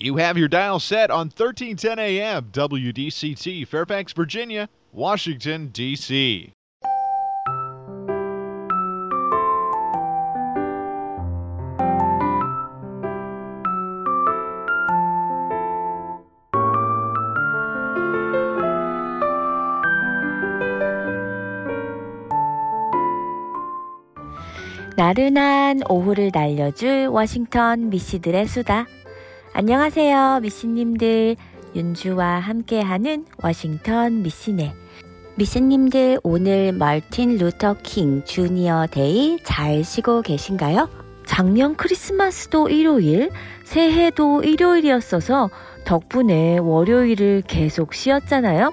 You have your dial set on 1310 AM WDCT, Fairfax, Virginia, Washington, D.C. 나른한 오후를 날려줄 워싱턴 미씨들의 수다. 안녕하세요, 미씨님들. 윤주와 함께하는 워싱턴 미씨네. 미씨님들 오늘 Martin Luther King Junior Day 잘 쉬고 계신가요? 작년 크리스마스도 일요일, 새해도 일요일이었어서 덕분에 월요일을 계속 쉬었잖아요.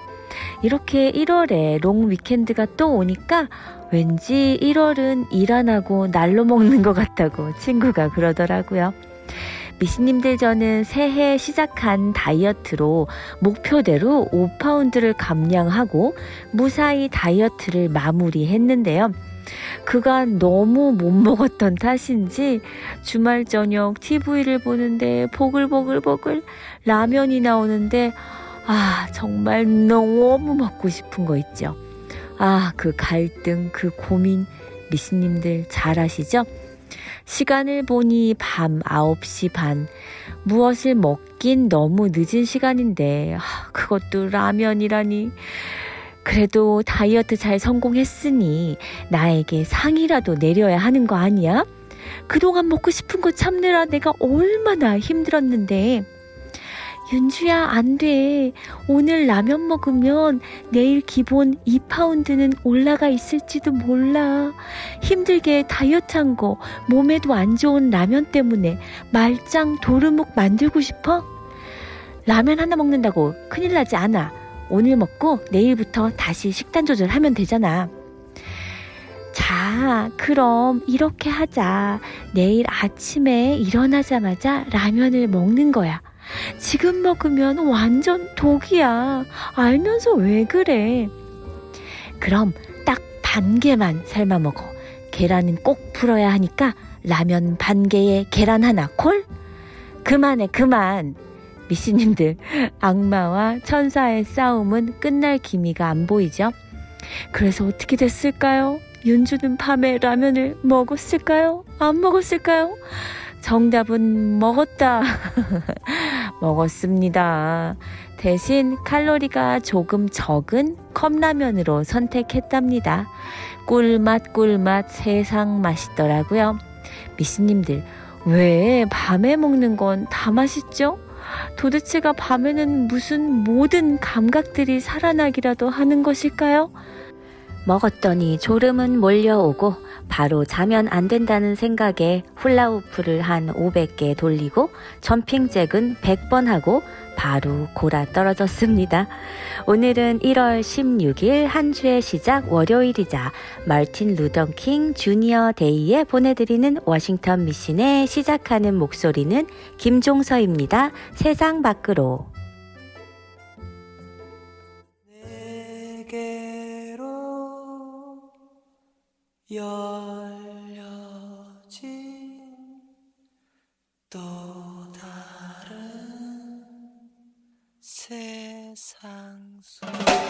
이렇게 1월에 long weekend가 또 오니까 왠지 1월은 일 안 하고 날로 먹는 것 같다고 친구가 그러더라고요. 미신님들 저는 새해 시작한 다이어트로 목표대로 5파운드를 감량하고 무사히 다이어트를 마무리했는데요. 그간 너무 못 먹었던 탓인지 주말 저녁 TV를 보는데 보글보글보글 라면이 나오는데 아, 정말 너무 먹고 싶은 거 있죠. 아, 그 갈등, 그 고민, 미신님들 잘 아시죠? 시간을 보니 밤 9시 반. 무엇을 먹긴 너무 늦은 시간인데, 아, 그것도 라면이라니. 그래도 다이어트 잘 성공했으니 나에게 상이라도 내려야 하는 거 아니야? 그동안 먹고 싶은 거 참느라 내가 얼마나 힘들었는데. 윤주야, 안 돼. 오늘 라면 먹으면 내일 기본 2파운드는 올라가 있을지도 몰라. 힘들게 다이어트 한 거, 몸에도 안 좋은 라면 때문에 말짱 도루묵 만들고 싶어? 라면 하나 먹는다고 큰일 나지 않아. 오늘 먹고 내일부터 다시 식단 조절하면 되잖아. 자, 그럼 이렇게 하자. 내일 아침에 일어나자마자 라면을 먹는 거야. 지금 먹으면 완전 독이야. 알면서 왜 그래? 그럼 딱 반 개만 삶아 먹어. 계란은 꼭 풀어야 하니까 라면 반 개에 계란 하나 콜? 그만해, 그만. 미씨님들, 악마와 천사의 싸움은 끝날 기미가 안 보이죠? 그래서 어떻게 됐을까요? 윤주는 밤에 라면을 먹었을까요? 안 먹었을까요? 정답은 먹었다. 먹었습니다. 대신 칼로리가 조금 적은 컵라면으로 선택했답니다. 꿀맛 꿀맛 세상 맛있더라고요. 미씨님들, 왜 밤에 먹는 건 다 맛있죠? 도대체가 밤에는 무슨 모든 감각들이 살아나기라도 하는 것일까요? 먹었더니 졸음은 몰려오고 바로 자면 안 된다는 생각에 훌라후프를 한 500개 돌리고 점핑잭은 100번 하고 바로 골아 떨어졌습니다. 오늘은 1월 16일 한 주의 시작 월요일이자 말틴 루던킹 주니어 데이에 보내드리는 워싱턴 미신의 시작하는 목소리는 김종서입니다. 세상 밖으로. 열려진 또 다른 세상 속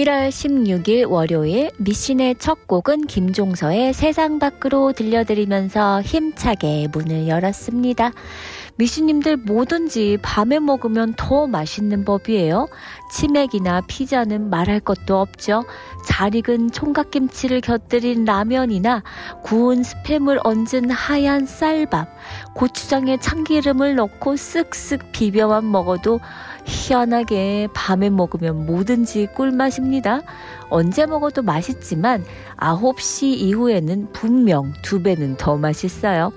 1월 16일 월요일 미신의 첫 곡은 김종서의 세상 밖으로 들려드리면서 힘차게 문을 열었습니다. 미신님들 뭐든지 밤에 먹으면 더 맛있는 법이에요. 치맥이나 피자는 말할 것도 없죠. 잘 익은 총각김치를 곁들인 라면이나 구운 스팸을 얹은 하얀 쌀밥, 고추장에 참기름을 넣고 쓱쓱 비벼만 먹어도 희한하게 밤에 먹으면 뭐든지 꿀맛입니다. 언제 먹어도 맛있지만 9시 이후에는 분명 두 배는 더 맛있어요.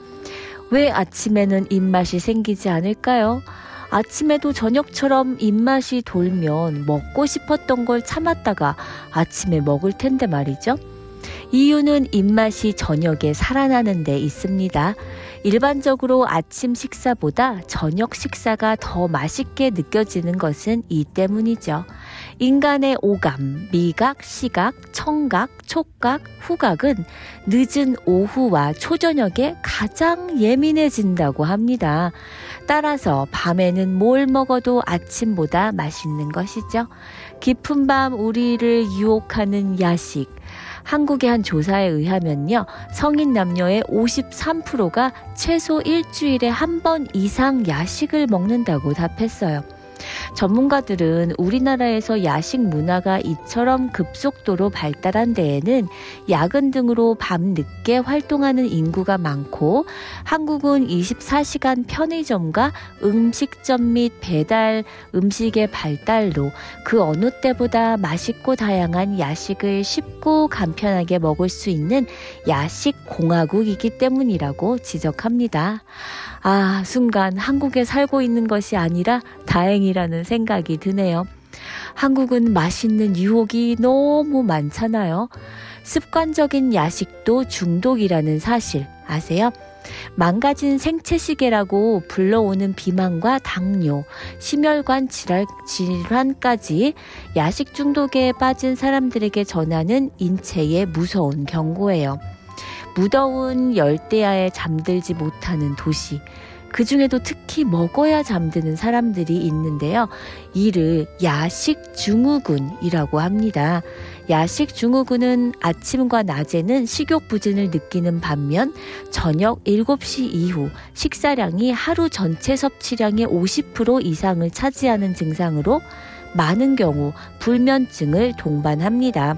왜 아침에는 입맛이 생기지 않을까요? 아침에도 저녁처럼 입맛이 돌면 먹고 싶었던 걸 참았다가 아침에 먹을 텐데 말이죠. 이유는 입맛이 저녁에 살아나는 데 있습니다. 일반적으로 아침 식사보다 저녁 식사가 더 맛있게 느껴지는 것은 이 때문이죠. 인간의 오감, 미각, 시각, 청각, 촉각, 후각은 늦은 오후와 초저녁에 가장 예민해진다고 합니다. 따라서 밤에는 뭘 먹어도 아침보다 맛있는 것이죠. 깊은 밤 우리를 유혹하는 야식. 한국의 한 조사에 의하면요. 성인 남녀의 53%가 최소 일주일에 한 번 이상 야식을 먹는다고 답했어요. 전문가들은 우리나라에서 야식 문화가 이처럼 급속도로 발달한 데에는 야근 등으로 밤 늦게 활동하는 인구가 많고 한국은 24시간 편의점과 음식점 및 배달 음식의 발달로 그 어느 때보다 맛있고 다양한 야식을 쉽고 간편하게 먹을 수 있는 야식 공화국이기 때문이라고 지적합니다. 아, 순간 한국에 살고 있는 것이 아니라 다행이라는 생각이 드네요. 한국은 맛있는 유혹이 너무 많잖아요. 습관적인 야식도 중독이라는 사실 아세요? 망가진 생체시계라고 불러오는 비만과 당뇨, 심혈관 질환, 질환까지 야식 중독에 빠진 사람들에게 전하는 인체의 무서운 경고예요. 무더운 열대야에 잠들지 못하는 도시. 그 중에도 특히 먹어야 잠드는 사람들이 있는데요. 이를 야식 증후군이라고 합니다. 야식 증후군은 아침과 낮에는 식욕 부진을 느끼는 반면 저녁 7시 이후 식사량이 하루 전체 섭취량의 50% 이상을 차지하는 증상으로 많은 경우 불면증을 동반합니다.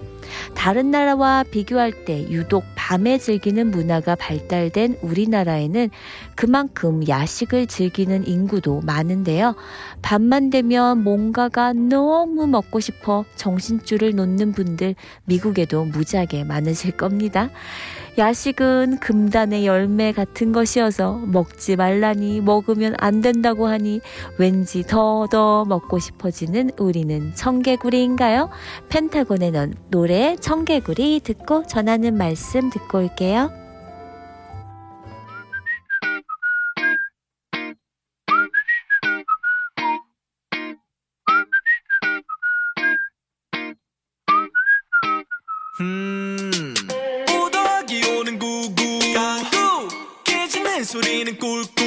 다른 나라와 비교할 때 유독 밤에 즐기는 문화가 발달된 우리나라에는 그만큼 야식을 즐기는 인구도 많은데요. 밤만 되면 뭔가가 너무 먹고 싶어 정신줄을 놓는 분들 미국에도 무지하게 많으실 겁니다. 야식은 금단의 열매 같은 것이어서 먹지 말라니 먹으면 안 된다고 하니 왠지 더더 먹고 싶어지는 우리는 청개구리인가요? 펜타곤의 넌 노래 청개구리 듣고 전하는 말씀 듣고 올게요. 소리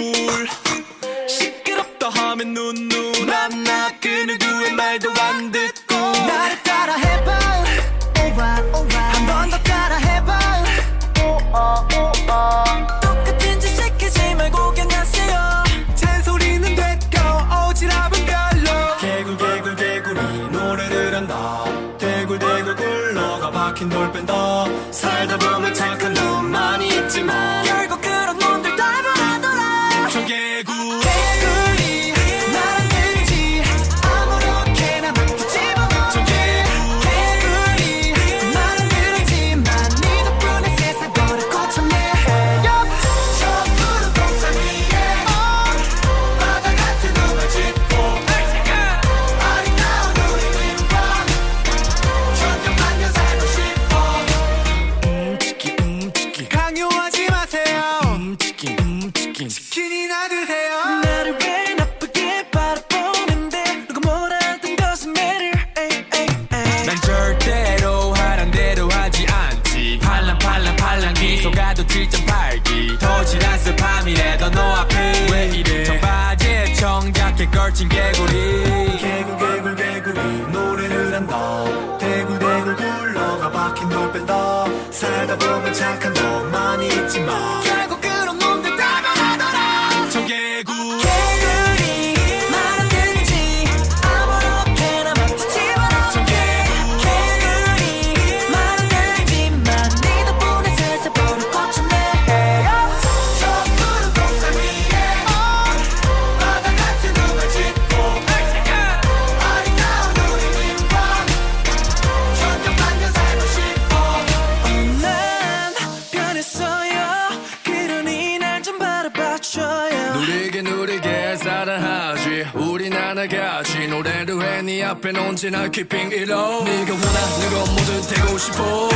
언제나 keeping it low. 네가 원하는 건 뭐든 되고 싶어.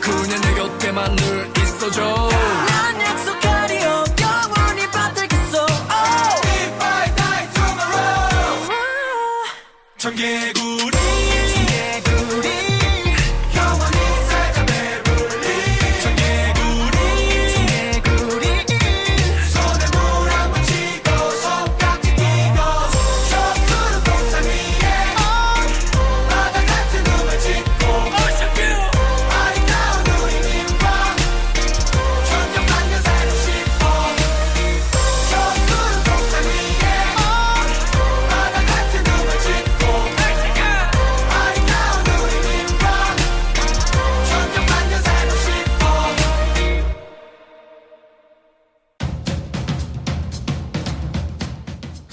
그냥 내 곁에만 늘 있어줘. 난 약속하리요 영원히 받들겠어. Oh. If I die tomorrow. 청개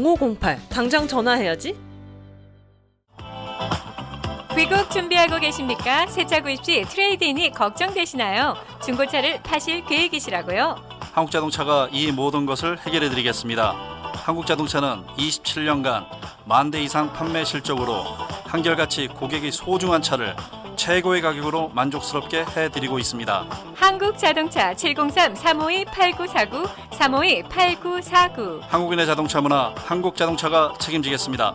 703-206-0508 당장 전화해야지. 귀국 준비하고 계십니까? 새 차 구입 시 트레이드인이 걱정되시나요? 중고차를 파실 계획이시라고요? 한국자동차가 이 모든 것을 해결해 드리겠습니다. 한국자동차는 27년간 만 대 이상 판매 실적으로 한결같이 고객이 소중한 차를 최고의 가격으로 만족스럽게 해드리고 있습니다. 한국 자동차 703-352-8949, 352-8949. 한국인의 자동차 문화, 한국자동차가 책임지겠습니다.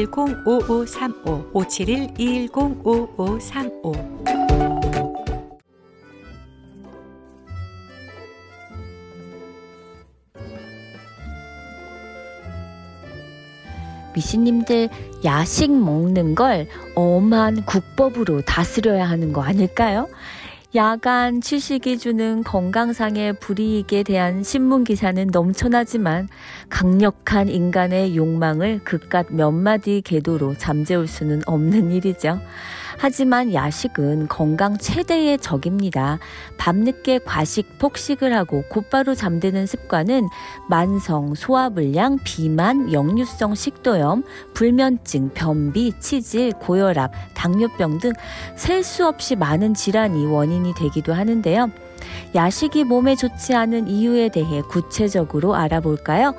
5535 571 210 5535 미신님들 야식 먹는 걸 엄한 국법으로 다스려야 하는 거 아닐까요? 야간 취식이 주는 건강상의 불이익에 대한 신문 기사는 넘쳐나지만 강력한 인간의 욕망을 그깟 몇 마디 궤도로 잠재울 수는 없는 일이죠. 하지만 야식은 건강 최대의 적입니다. 밤늦게 과식, 폭식을 하고 곧바로 잠드는 습관은 만성, 소화불량, 비만, 역류성 식도염, 불면증, 변비, 치질, 고혈압, 당뇨병 등 셀 수 없이 많은 질환이 원인이 되기도 하는데요. 야식이 몸에 좋지 않은 이유에 대해 구체적으로 알아볼까요?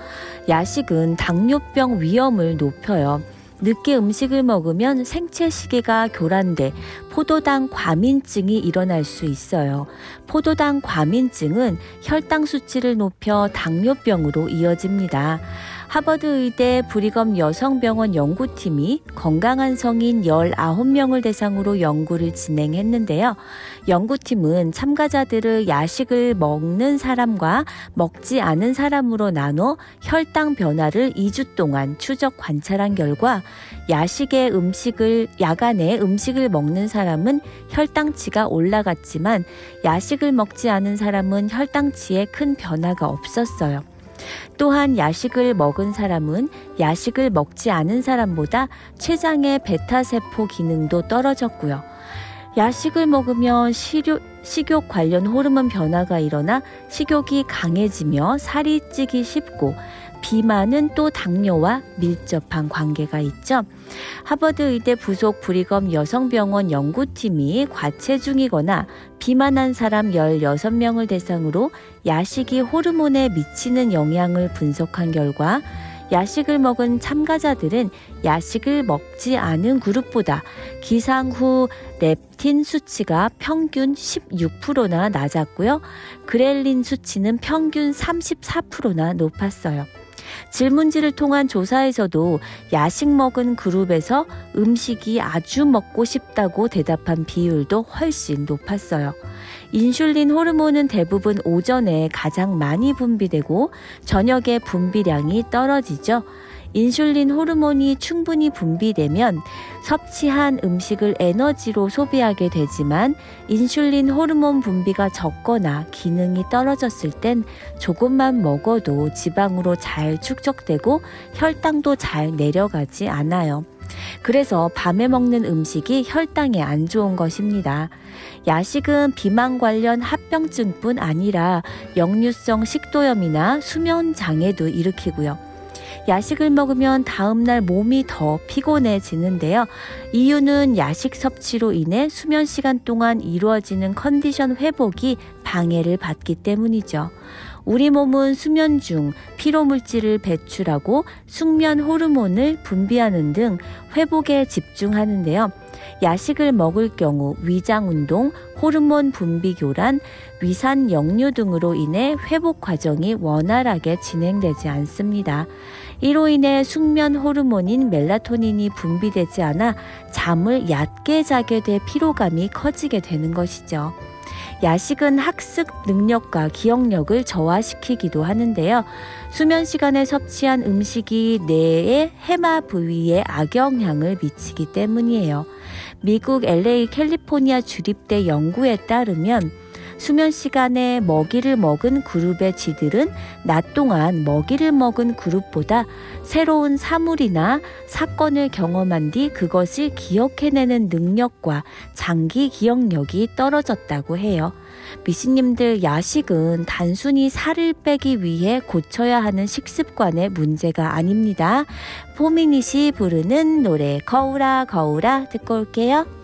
야식은 당뇨병 위험을 높여요. 늦게 음식을 먹으면 생체 시계가 교란돼 포도당 과민증이 일어날 수 있어요. 포도당 과민증은 혈당 수치를 높여 당뇨병으로 이어집니다. 하버드 의대 브리검 여성병원 연구팀이 건강한 성인 19명을 대상으로 연구를 진행했는데요. 연구팀은 참가자들을 야식을 먹는 사람과 먹지 않은 사람으로 나눠 혈당 변화를 2주 동안 추적 관찰한 결과 야식에 음식을 야간에 음식을 먹는 사람은 혈당치가 올라갔지만 야식을 먹지 않은 사람은 혈당치에 큰 변화가 없었어요. 또한 야식을 먹은 사람은 야식을 먹지 않은 사람보다 췌장의 베타세포 기능도 떨어졌고요. 야식을 먹으면 시료, 식욕 관련 호르몬 변화가 일어나 식욕이 강해지며 살이 찌기 쉽고 비만은 또 당뇨와 밀접한 관계가 있죠. 하버드 의대 부속 브리검 여성병원 연구팀이 과체중이거나 비만한 사람 16명을 대상으로 야식이 호르몬에 미치는 영향을 분석한 결과 야식을 먹은 참가자들은 야식을 먹지 않은 그룹보다 기상 후 렙틴 수치가 평균 16%나 낮았고요. 그렐린 수치는 평균 34%나 높았어요. 질문지를 통한 조사에서도 야식 먹은 그룹에서 음식이 아주 먹고 싶다고 대답한 비율도 훨씬 높았어요. 인슐린 호르몬은 대부분 오전에 가장 많이 분비되고 저녁에 분비량이 떨어지죠. 인슐린 호르몬이 충분히 분비되면 섭취한 음식을 에너지로 소비하게 되지만 인슐린 호르몬 분비가 적거나 기능이 떨어졌을 땐 조금만 먹어도 지방으로 잘 축적되고 혈당도 잘 내려가지 않아요. 그래서 밤에 먹는 음식이 혈당에 안 좋은 것입니다. 야식은 비만 관련 합병증뿐 아니라 역류성 식도염이나 수면 장애도 일으키고요. 야식을 먹으면 다음날 몸이 더 피곤해지는데요. 이유는 야식 섭취로 인해 수면 시간 동안 이루어지는 컨디션 회복이 방해를 받기 때문이죠. 우리 몸은 수면 중 피로 물질을 배출하고 숙면 호르몬을 분비하는 등 회복에 집중하는데요. 야식을 먹을 경우 위장 운동, 호르몬 분비 교란, 위산 역류 등으로 인해 회복 과정이 원활하게 진행되지 않습니다. 이로 인해 숙면 호르몬인 멜라토닌이 분비되지 않아 잠을 얕게 자게 돼 피로감이 커지게 되는 것이죠. 야식은 학습 능력과 기억력을 저하시키기도 하는데요. 수면 시간에 섭취한 음식이 뇌의 해마 부위에 악영향을 미치기 때문이에요. 미국 LA 캘리포니아 주립대 연구에 따르면 수면 시간에 먹이를 먹은 그룹의 쥐들은 낮 동안 먹이를 먹은 그룹보다 새로운 사물이나 사건을 경험한 뒤 그것을 기억해내는 능력과 장기 기억력이 떨어졌다고 해요. 미신님들 야식은 단순히 살을 빼기 위해 고쳐야 하는 식습관의 문제가 아닙니다. 포미닛이 부르는 노래 거울아 거울아 듣고 올게요.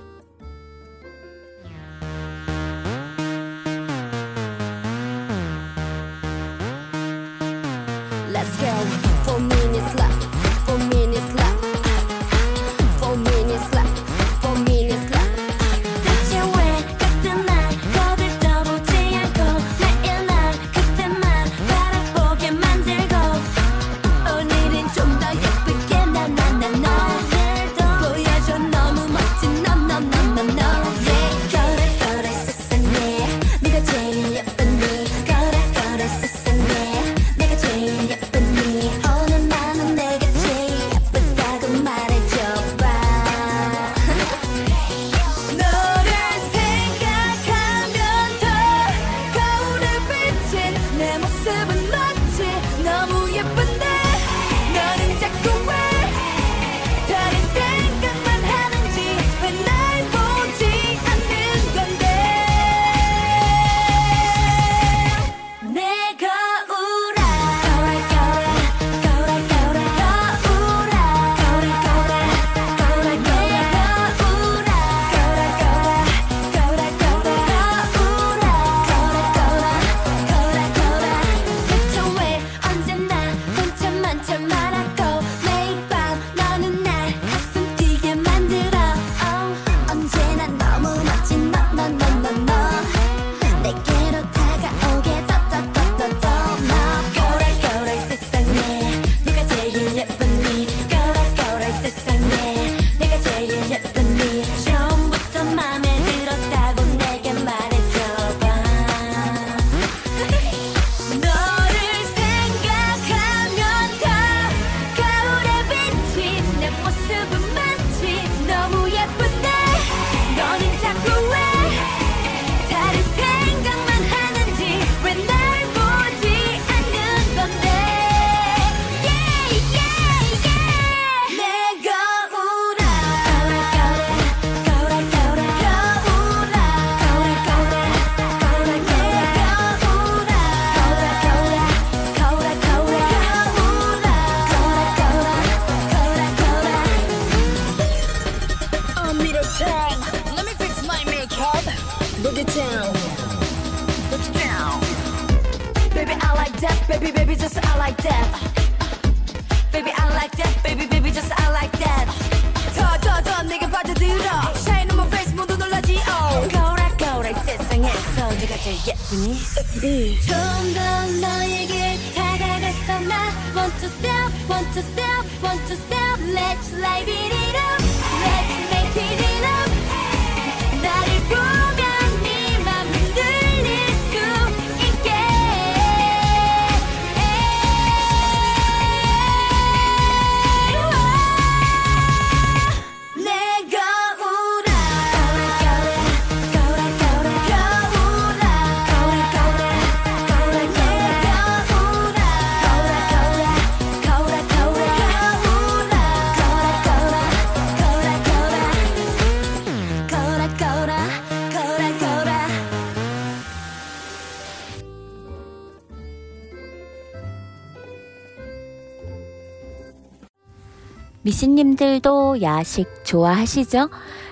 미신님들도 야식 좋아하시죠?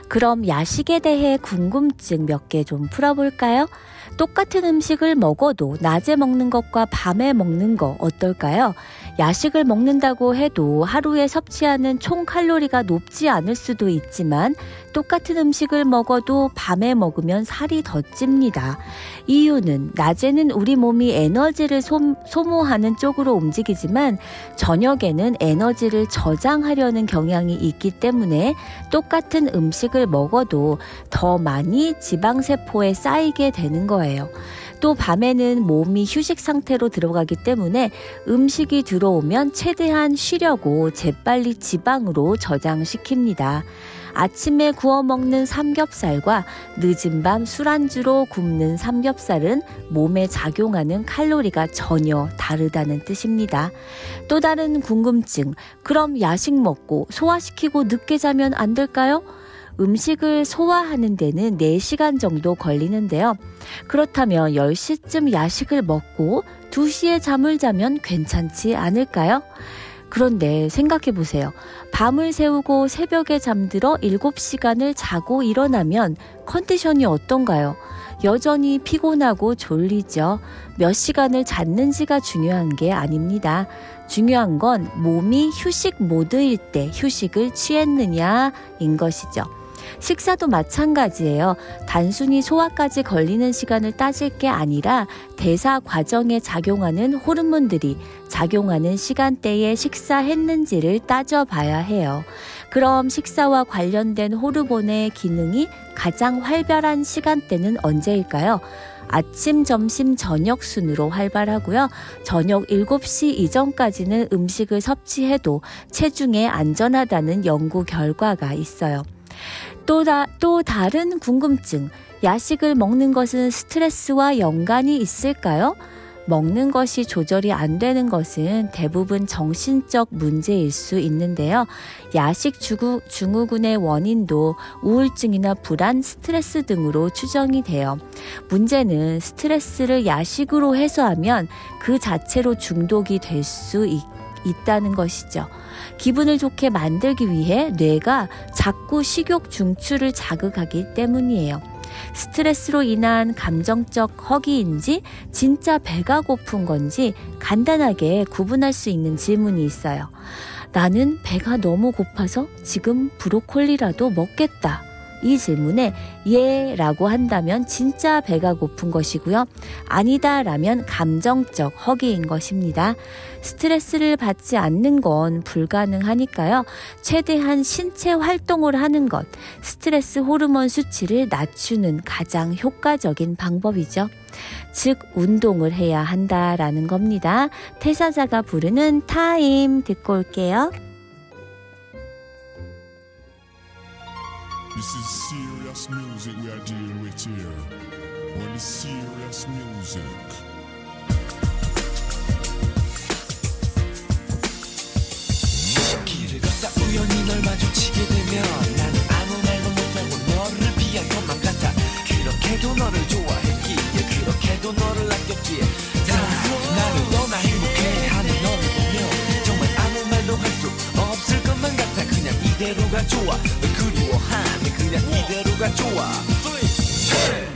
그럼 야식에 대해 궁금증 몇 개 좀 풀어볼까요? 똑같은 음식을 먹어도 낮에 먹는 것과 밤에 먹는 거 어떨까요? 야식을 먹는다고 해도 하루에 섭취하는 총 칼로리가 높지 않을 수도 있지만 똑같은 음식을 먹어도 밤에 먹으면 살이 더 찝니다. 이유는 낮에는 우리 몸이 에너지를 소, 소모하는 쪽으로 움직이지만 저녁에는 에너지를 저장하려는 경향이 있기 때문에 똑같은 음식을 먹어도 더 많이 지방세포에 쌓이게 되는 거예요. 또 밤에는 몸이 휴식 상태로 들어가기 때문에 음식이 들어오면 최대한 쉬려고 재빨리 지방으로 저장시킵니다. 아침에 구워 먹는 삼겹살과 늦은 밤 술안주로 굽는 삼겹살은 몸에 작용하는 칼로리가 전혀 다르다는 뜻입니다. 또 다른 궁금증. 그럼 야식 먹고 소화시키고 늦게 자면 안 될까요? 음식을 소화하는 데는 4시간 정도 걸리는데요. 그렇다면 10시쯤 야식을 먹고 2시에 잠을 자면 괜찮지 않을까요? 그런데 생각해 보세요. 밤을 새우고 새벽에 잠들어 7시간을 자고 일어나면 컨디션이 어떤가요? 여전히 피곤하고 졸리죠. 몇 시간을 잤는지가 중요한 게 아닙니다. 중요한 건 몸이 휴식 모드일 때 휴식을 취했느냐인 것이죠. 식사도 마찬가지예요. 단순히 소화까지 걸리는 시간을 따질 게 아니라 대사 과정에 작용하는 호르몬들이 작용하는 시간대에 식사했는지를 따져봐야 해요. 그럼 식사와 관련된 호르몬의 기능이 가장 활발한 시간대는 언제일까요? 아침, 점심, 저녁 순으로 활발하고요. 저녁 7시 이전까지는 음식을 섭취해도 체중에 안전하다는 연구 결과가 있어요. 또, 다, 또 다른 궁금증. 야식을 먹는 것은 스트레스와 연관이 있을까요? 먹는 것이 조절이 안 되는 것은 대부분 정신적 문제일 수 있는데요. 야식 주구, 증후군의 원인도 우울증이나 불안, 스트레스 등으로 추정이 돼요. 문제는 스트레스를 야식으로 해소하면 그 자체로 중독이 될 수 있다는 것이죠. 기분을 좋게 만들기 위해 뇌가 자꾸 식욕 중추를 자극하기 때문이에요. 스트레스로 인한 감정적 허기인지 진짜 배가 고픈 건지 간단하게 구분할 수 있는 질문이 있어요. 나는 배가 너무 고파서 지금 브로콜리라도 먹겠다. 이 질문에 예 라고 한다면 진짜 배가 고픈 것이고요. 아니다 라면 감정적 허기인 것입니다. 스트레스를 받지 않는 건 불가능하니까요. 최대한 신체 활동을 하는 것, 스트레스 호르몬 수치를 낮추는 가장 효과적인 방법이죠. 즉, 운동을 해야 한다라는 겁니다. 태사자가 부르는 타임 듣고 올게요. This is serious music we are dealing with here. Only serious music. 걷다 우연히 널 마주치게 되면 나는 아무 말도 못하고 너를 피한 것만 같아. 그렇게도 너를 좋아했기에 그렇게도 너를 아꼈기에 다 나를 너나 행복해 하는 너를 보며 정말 아무 말도 할 수 없을 것만 같아. 그냥 이대로가 좋아. 널 그리워하네? 그냥 이대로가 좋아. Three,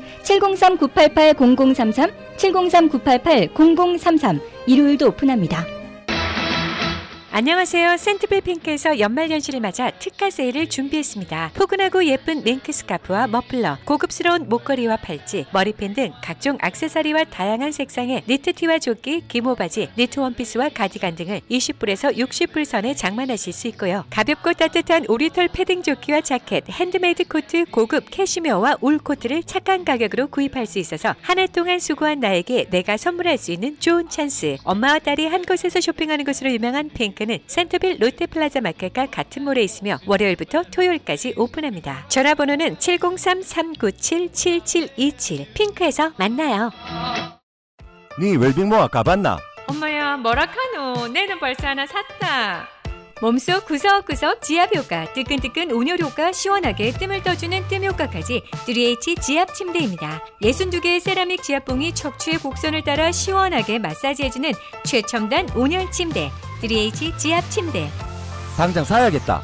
703-988-0033, 703-988-0033 일요일도 오픈합니다. 안녕하세요. 센트빌 핑크에서 연말 연시를 맞아 특가 세일을 준비했습니다. 포근하고 예쁜 밍크 스카프와 머플러, 고급스러운 목걸이와 팔찌, 머리핀 등 각종 액세서리와 다양한 색상의 니트티와 조끼, 기모바지, 니트 원피스와 가디건 등을 20불에서 60불 선에 장만하실 수 있고요. 가볍고 따뜻한 오리털 패딩 조끼와 자켓, 핸드메이드 코트, 고급 캐시미어와 울 코트를 착한 가격으로 구입할 수 있어서 한 해 동안 수고한 나에게 내가 선물할 수 있는 좋은 찬스. 엄마와 딸이 한 곳에서 쇼핑하는 것으로 유명한 핑크 는 센터빌 롯데플라자 마켓과 같은 몰에 있으며 월요일부터 토요일까지 오픈합니다. 전화번호는 703-397-7727 핑크에서 만나요. 네 웰빙 모아 가봤나? 엄마야 뭐라카노 내는 벌써 하나 샀다. 몸속 구석구석 지압 효과, 뜨끈뜨끈 온열 효과, 시원하게 뜸을 떠주는 뜸 효과까지 3H 지압 침대입니다. 62개의 세라믹 지압봉이 척추의 곡선을 따라 시원하게 마사지해주는 최첨단 온열 침대 3H 지압 침대. 당장 사야겠다.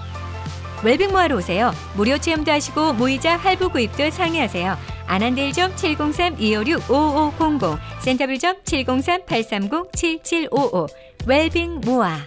웰빙 모아로 오세요. 무료 체험도 하시고 무이자 할부 구입도 상의하세요. 안한대일점 703-256-5500 센터빌점 703-830-7755 웰빙 모아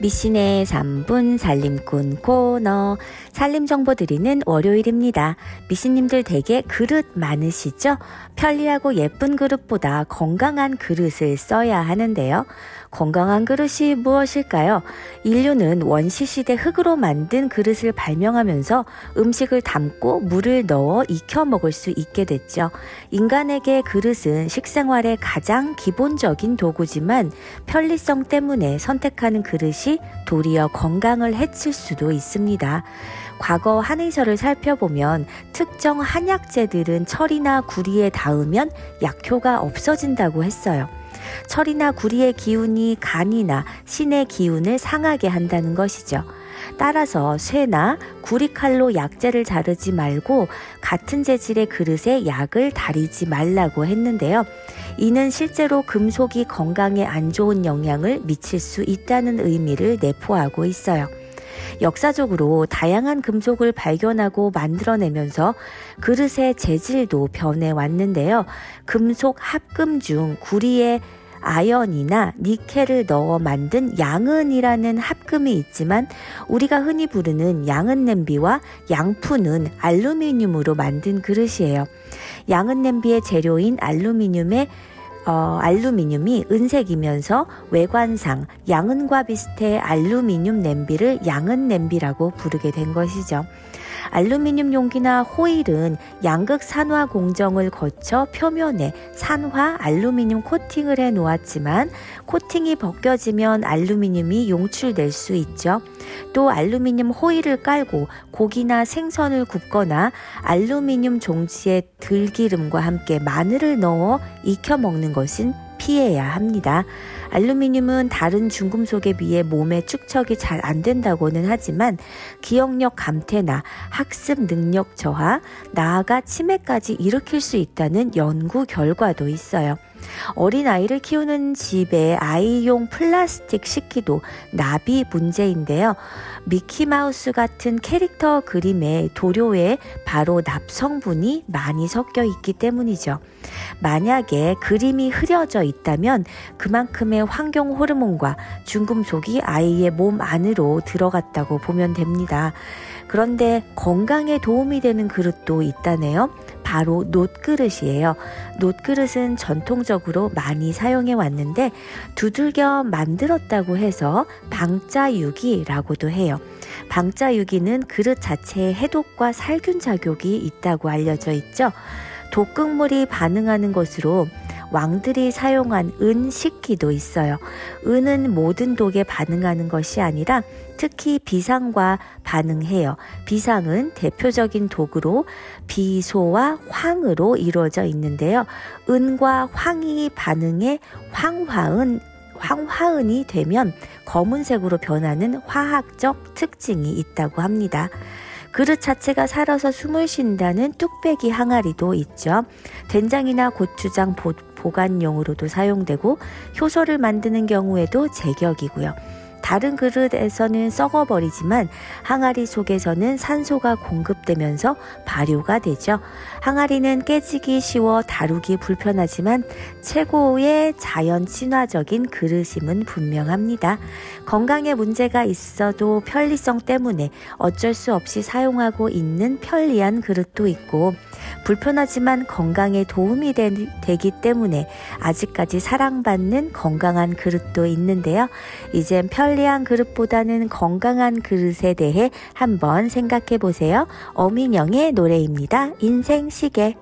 미신의 3분 살림꾼 코너 살림 정보 드리는 월요일입니다. 미신님들 댁에 그릇 많으시죠? 편리하고 예쁜 그릇보다 건강한 그릇을 써야 하는데요. 건강한 그릇이 무엇일까요? 인류는 원시시대 흙으로 만든 그릇을 발명하면서 음식을 담고 물을 넣어 익혀 먹을 수 있게 됐죠. 인간에게 그릇은 식생활의 가장 기본적인 도구지만 편리성 때문에 선택하는 그릇이 도리어 건강을 해칠 수도 있습니다. 과거 한의설을 살펴보면 특정 한약재들은 철이나 구리에 닿으면 약효가 없어진다고 했어요. 철이나 구리의 기운이 간이나 신의 기운을 상하게 한다는 것이죠. 따라서 쇠나 구리칼로 약재를 자르지 말고 같은 재질의 그릇에 약을 다리지 말라고 했는데요. 이는 실제로 금속이 건강에 안 좋은 영향을 미칠 수 있다는 의미를 내포하고 있어요. 역사적으로 다양한 금속을 발견하고 만들어내면서 그릇의 재질도 변해 왔는데요. 금속 합금 중 구리의 아연이나 니켈을 넣어 만든 양은이라는 합금이 있지만 우리가 흔히 부르는 양은 냄비와 양푼은 알루미늄으로 만든 그릇이에요. 양은 냄비의 재료인 알루미늄의 어, 알루미늄이 은색이면서 외관상 양은과 비슷해 알루미늄 냄비를 양은 냄비라고 부르게 된 것이죠. 알루미늄 용기나 호일은 양극 산화 공정을 거쳐 표면에 산화 알루미늄 코팅을 해 놓았지만 코팅이 벗겨지면 알루미늄이 용출될 수 있죠. 또 알루미늄 호일을 깔고 고기나 생선을 굽거나 알루미늄 종지에 들기름과 함께 마늘을 넣어 익혀 먹는 것은 피해야 합니다. 알루미늄은 다른 중금속에 비해 몸에 축적이 잘 안 된다고는 하지만 기억력 감퇴나 학습 능력 저하, 나아가 치매까지 일으킬 수 있다는 연구 결과도 있어요. 어린 아이를 키우는 집에 아이용 플라스틱 식기도 나비 문제인데요. 미키마우스 같은 캐릭터 그림에 도료에 바로 납성분이 많이 섞여 있기 때문이죠. 만약에 그림이 흐려져 있다면 그만큼의 환경 호르몬과 중금속이 아이의 몸 안으로 들어갔다고 보면 됩니다. 그런데 건강에 도움이 되는 그릇도 있다네요. 바로 놋그릇이에요. 놋그릇은 전통적으로 많이 사용해 왔는데 두들겨 만들었다고 해서 방자유기라고도 해요. 방자유기는 그릇 자체에 해독과 살균 작용이 있다고 알려져 있죠. 독극물이 반응하는 것으로 왕들이 사용한 은 식기도 있어요. 은은 모든 독에 반응하는 것이 아니라 특히 비상과 반응해요. 비상은 대표적인 독으로 비소와 황으로 이루어져 있는데요. 은과 황이 반응해 황화은 황화은이 되면 검은색으로 변하는 화학적 특징이 있다고 합니다. 그릇 자체가 살아서 숨을 쉰다는 뚝배기 항아리도 있죠. 된장이나 고추장 보, 보관용으로도 사용되고 효소를 만드는 경우에도 제격이고요. 다른 그릇에서는 썩어버리지만 항아리 속에서는 산소가 공급되면서 발효가 되죠. 항아리는 깨지기 쉬워 다루기 불편하지만 최고의 자연 친화적인 그릇임은 분명합니다. 건강에 문제가 있어도 편리성 때문에 어쩔 수 없이 사용하고 있는 편리한 그릇도 있고 불편하지만 건강에 도움이 되, 되기 때문에 아직까지 사랑받는 건강한 그릇도 있는데요. 이젠 편리한 그릇보다는 건강한 그릇에 대해 한번 생각해 보세요. 어민영의 노래입니다. 인생 시계.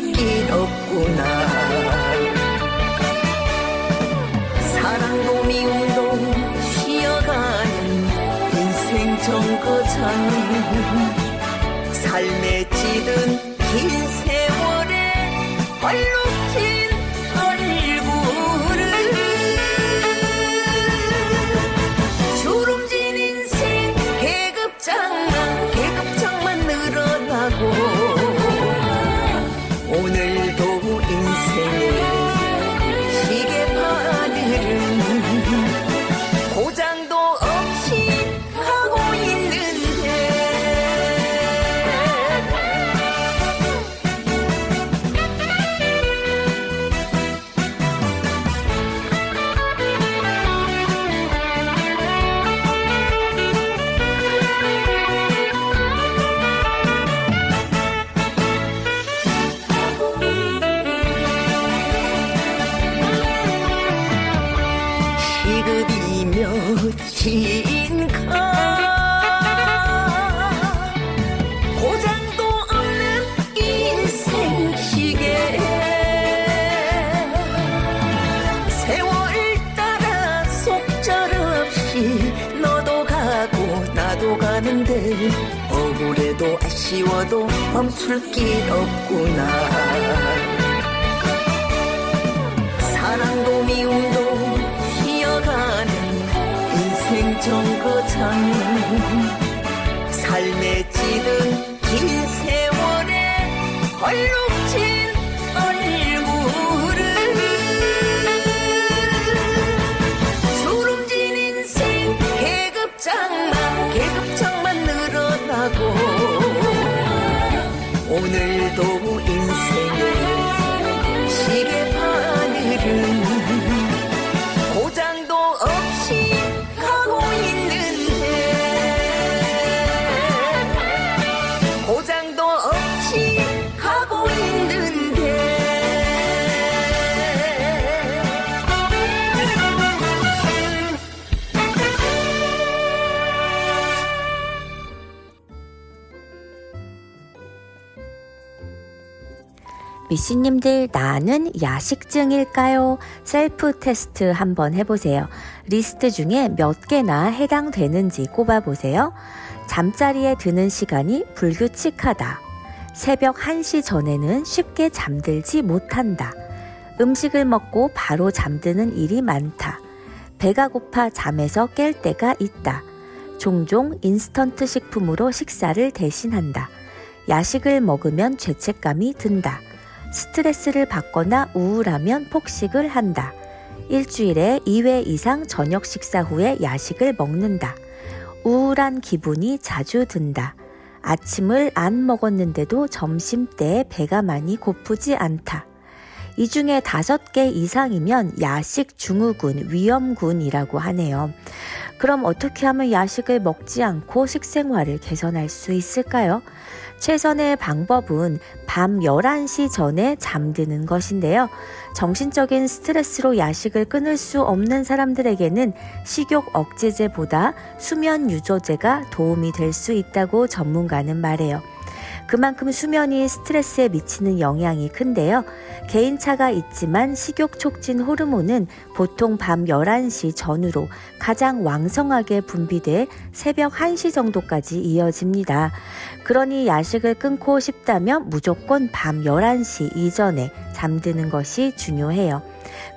멈 시인가? 고장도 없는 인생시계. 세월 따라 속절없이 너도 가고 나도 가는데 억울해도 아쉬워도 멈출 길 없구나. 사랑도 미움도 정 미씨님들 나는 야식증일까요? 셀프 테스트 한번 해보세요. 리스트 중에 몇 개나 해당되는지 꼽아보세요. 잠자리에 드는 시간이 불규칙하다. 새벽 1시 전에는 쉽게 잠들지 못한다. 음식을 먹고 바로 잠드는 일이 많다. 배가 고파 잠에서 깰 때가 있다. 종종 인스턴트 식품으로 식사를 대신한다. 야식을 먹으면 죄책감이 든다. 스트레스를 받거나 우울하면 폭식을 한다. 일주일에 2회 이상 저녁 식사 후에 야식을 먹는다. 우울한 기분이 자주 든다. 아침을 안 먹었는데도 점심 때 배가 많이 고프지 않다. 이 중에 다섯 개 이상이면 야식 중후군, 위험군이라고 하네요. 그럼 어떻게 하면 야식을 먹지 않고 식생활을 개선할 수 있을까요? 최선의 방법은 밤 11시 전에 잠드는 것인데요. 정신적인 스트레스로 야식을 끊을 수 없는 사람들에게는 식욕 억제제보다 수면 유조제가 도움이 될 수 있다고 전문가는 말해요. 그만큼 수면이 스트레스에 미치는 영향이 큰데요. 개인차가 있지만 식욕 촉진 호르몬은 보통 밤 11시 전후로 가장 왕성하게 분비돼 새벽 1시 정도까지 이어집니다. 그러니 야식을 끊고 싶다면 무조건 밤 11시 이전에 잠드는 것이 중요해요.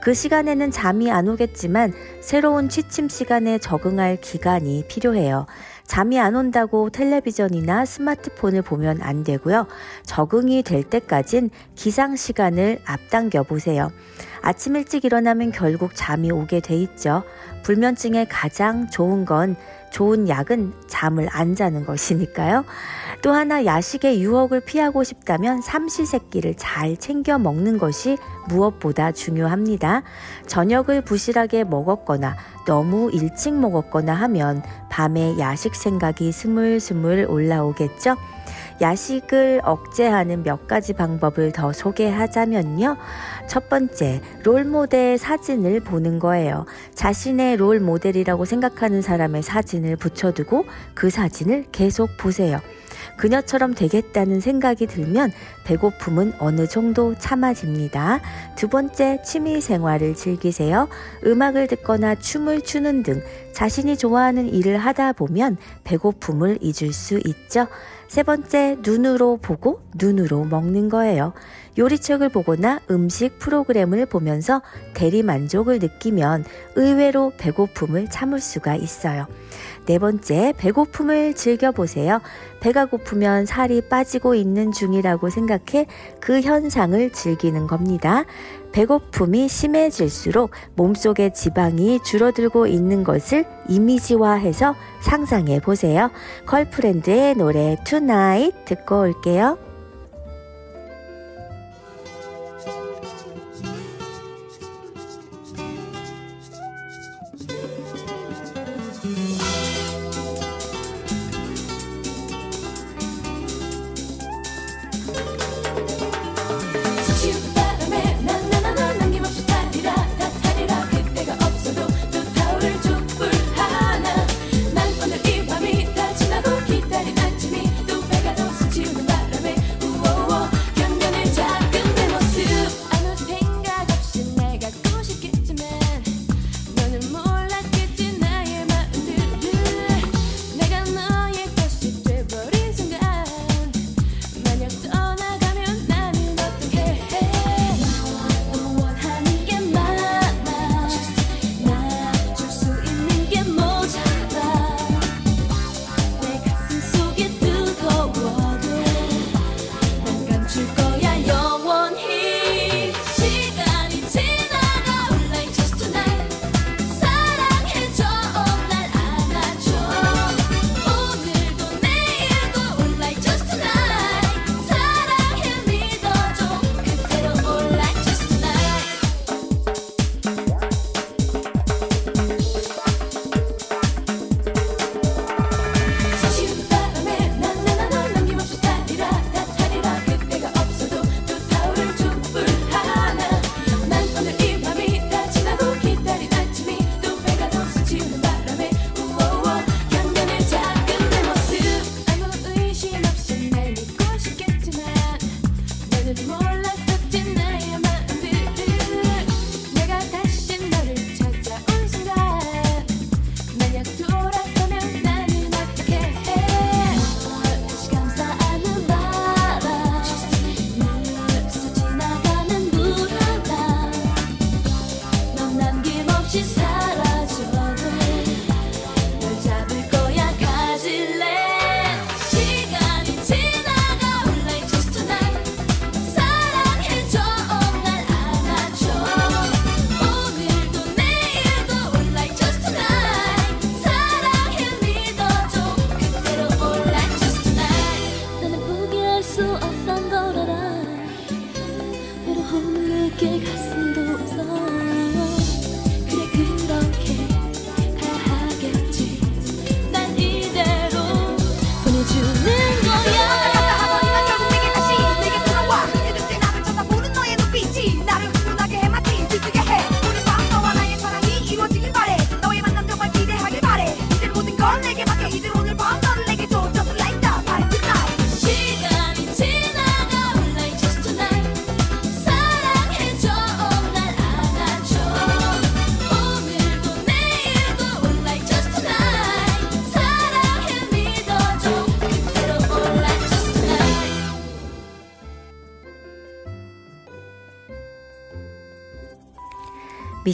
그 시간에는 잠이 안 오겠지만 새로운 취침 시간에 적응할 기간이 필요해요. 잠이 안 온다고 텔레비전이나 스마트폰을 보면 안 되고요. 적응이 될 때까진 기상 시간을 앞당겨 보세요. 아침 일찍 일어나면 결국 잠이 오게 돼 있죠. 불면증에 가장 좋은 건 좋은 약은 잠을 안 자는 것이니까요. 또 하나 야식의 유혹을 피하고 싶다면 삼시세끼를 잘 챙겨 먹는 것이 무엇보다 중요합니다. 저녁을 부실하게 먹었거나 너무 일찍 먹었거나 하면 밤에 야식 생각이 스물스물 올라오겠죠? 야식을 억제하는 몇 가지 방법을 더 소개하자면요. 첫 번째, 롤 모델 사진을 보는 거예요. 자신의 롤 모델이라고 생각하는 사람의 사진을 붙여두고 그 사진을 계속 보세요. 그녀처럼 되겠다는 생각이 들면 배고픔은 어느 정도 참아집니다. 두 번째, 취미 생활을 즐기세요. 음악을 듣거나 춤을 추는 등 자신이 좋아하는 일을 하다 보면 배고픔을 잊을 수 있죠. 세 번째, 눈으로 보고 눈으로 먹는 거예요. 요리책을 보거나 음식 프로그램을 보면서 대리 만족을 느끼면 의외로 배고픔을 참을 수가 있어요. 네 번째, 배고픔을 즐겨보세요. 배가 고프면 살이 빠지고 있는 중이라고 생각해 그 현상을 즐기는 겁니다. 배고픔이 심해질수록 몸속의 지방이 줄어들고 있는 것을 이미지화해서 상상해 보세요. 걸프렌드의 노래 Tonight 듣고 올게요.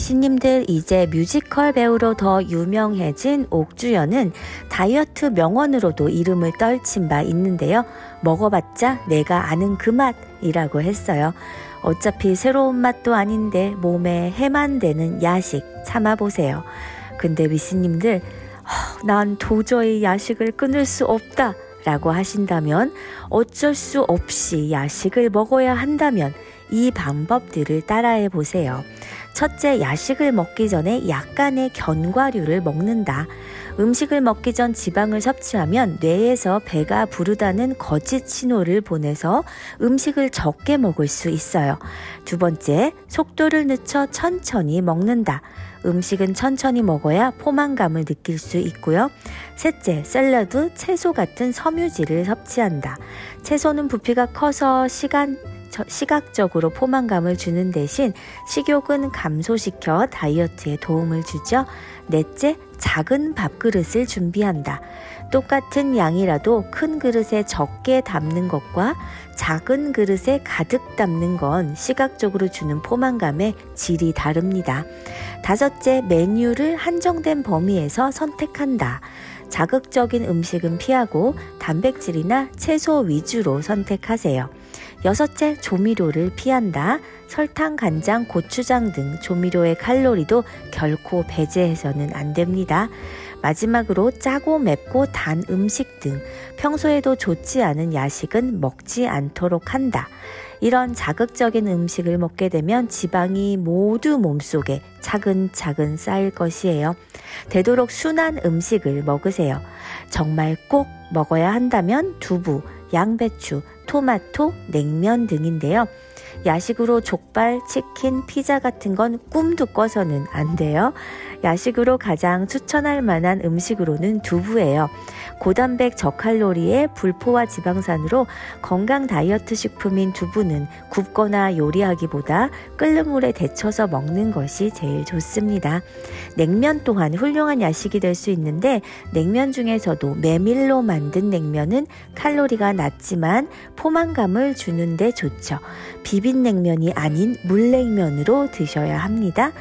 미신님들 이제 뮤지컬 배우로 더 유명해진 옥주연은 다이어트 명언으로도 이름을 떨친 바 있는데요. 먹어봤자 내가 아는 그 맛이라고 했어요. 어차피 새로운 맛도 아닌데 몸에 해만 되는 야식 참아보세요. 근데 미신님들 "허, 난 도저히 야식을 끊을 수 없다 라고 하신다면 어쩔 수 없이 야식을 먹어야 한다면 이 방법들을 따라해 보세요. 첫째, 야식을 먹기 전에 약간의 견과류를 먹는다. 음식을 먹기 전 지방을 섭취하면 뇌에서 배가 부르다는 거짓 신호를 보내서 음식을 적게 먹을 수 있어요. 두 번째, 속도를 늦춰 천천히 먹는다. 음식은 천천히 먹어야 포만감을 느낄 수 있고요. 셋째, 샐러드, 채소 같은 섬유질을 섭취한다. 채소는 부피가 커서 시간 저- 시각적으로 포만감을 주는 대신 식욕은 감소시켜 다이어트에 도움을 주죠. 넷째, 작은 밥그릇을 준비한다. 똑같은 양이라도 큰 그릇에 적게 담는 것과 작은 그릇에 가득 담는 건 시각적으로 주는 포만감의 질이 다릅니다. 다섯째, 메뉴를 한정된 범위에서 선택한다. 자극적인 음식은 피하고 단백질이나 채소 위주로 선택하세요. 여섯째, 조미료를 피한다. 설탕, 간장, 고추장 등 조미료의 칼로리도 결코 배제해서는 안 됩니다. 마지막으로 짜고 맵고 단 음식 등 평소에도 좋지 않은 야식은 먹지 않도록 한다. 이런 자극적인 음식을 먹게 되면 지방이 모두 몸속에 차근차근 쌓일 것이에요. 되도록 순한 음식을 먹으세요. 정말 꼭 먹어야 한다면 두부, 양배추, 토마토, 냉면 등인데요. 야식으로 족발, 치킨, 피자 같은 건 꿈도 꿔서는 안 돼요. 야식으로 가장 추천할 만한 음식으로는 두부예요. 고단백 저칼로리의 불포화 지방산으로 건강 다이어트 식품인 두부는 굽거나 요리하기보다 끓는 물에 데쳐서 먹는 것이 제일 좋습니다. 냉면 또한 훌륭한 야식이 될 수 있는데 냉면 중에서도 메밀로 만든 냉면은 칼로리가 낮지만 포만감을 주는데 좋죠. 비빔 냉면이 아닌 물냉면으로 드셔야 합니다.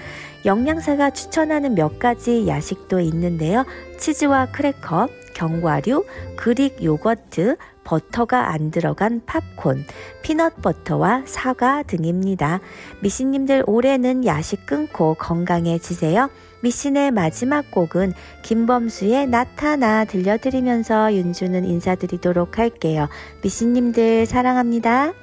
영양사가 추천하는 몇 가지 야식도 있는데요. 치즈와 크래커, 견과류, 그릭 요거트, 버터가 안 들어간 팝콘, 피넛버터와 사과 등입니다. 미신님들 올해는 야식 끊고 건강해지세요. 미신의 마지막 곡은 김범수의 나타나 들려드리면서 윤주는 인사드리도록 할게요. 미신님들 사랑합니다.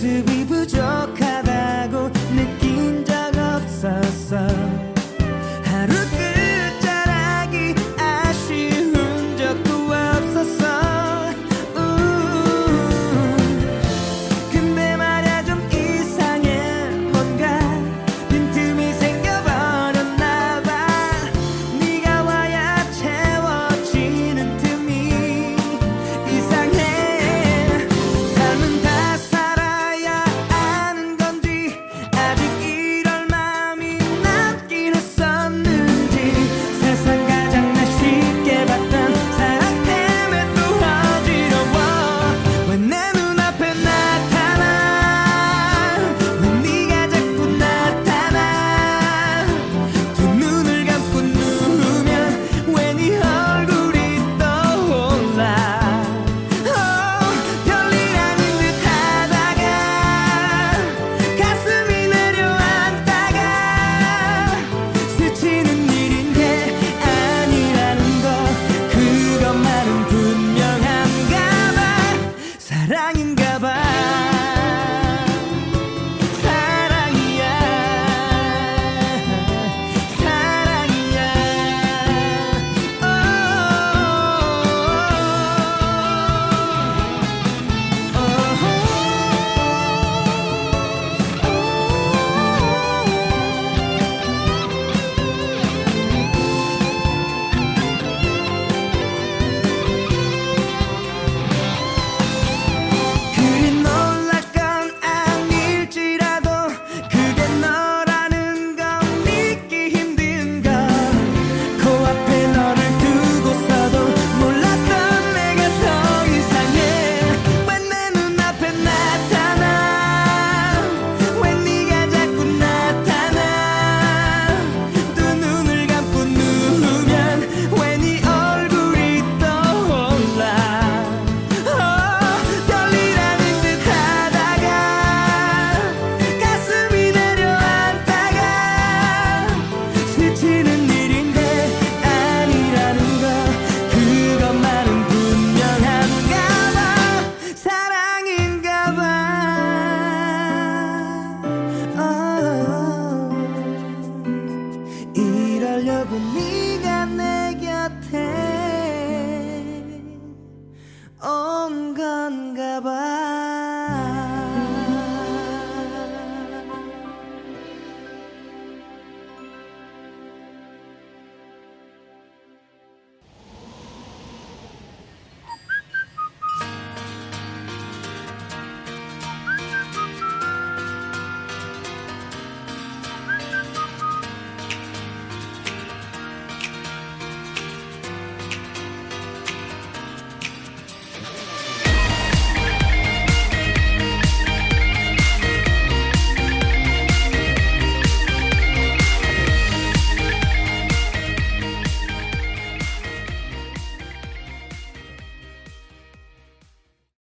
모습이 부족.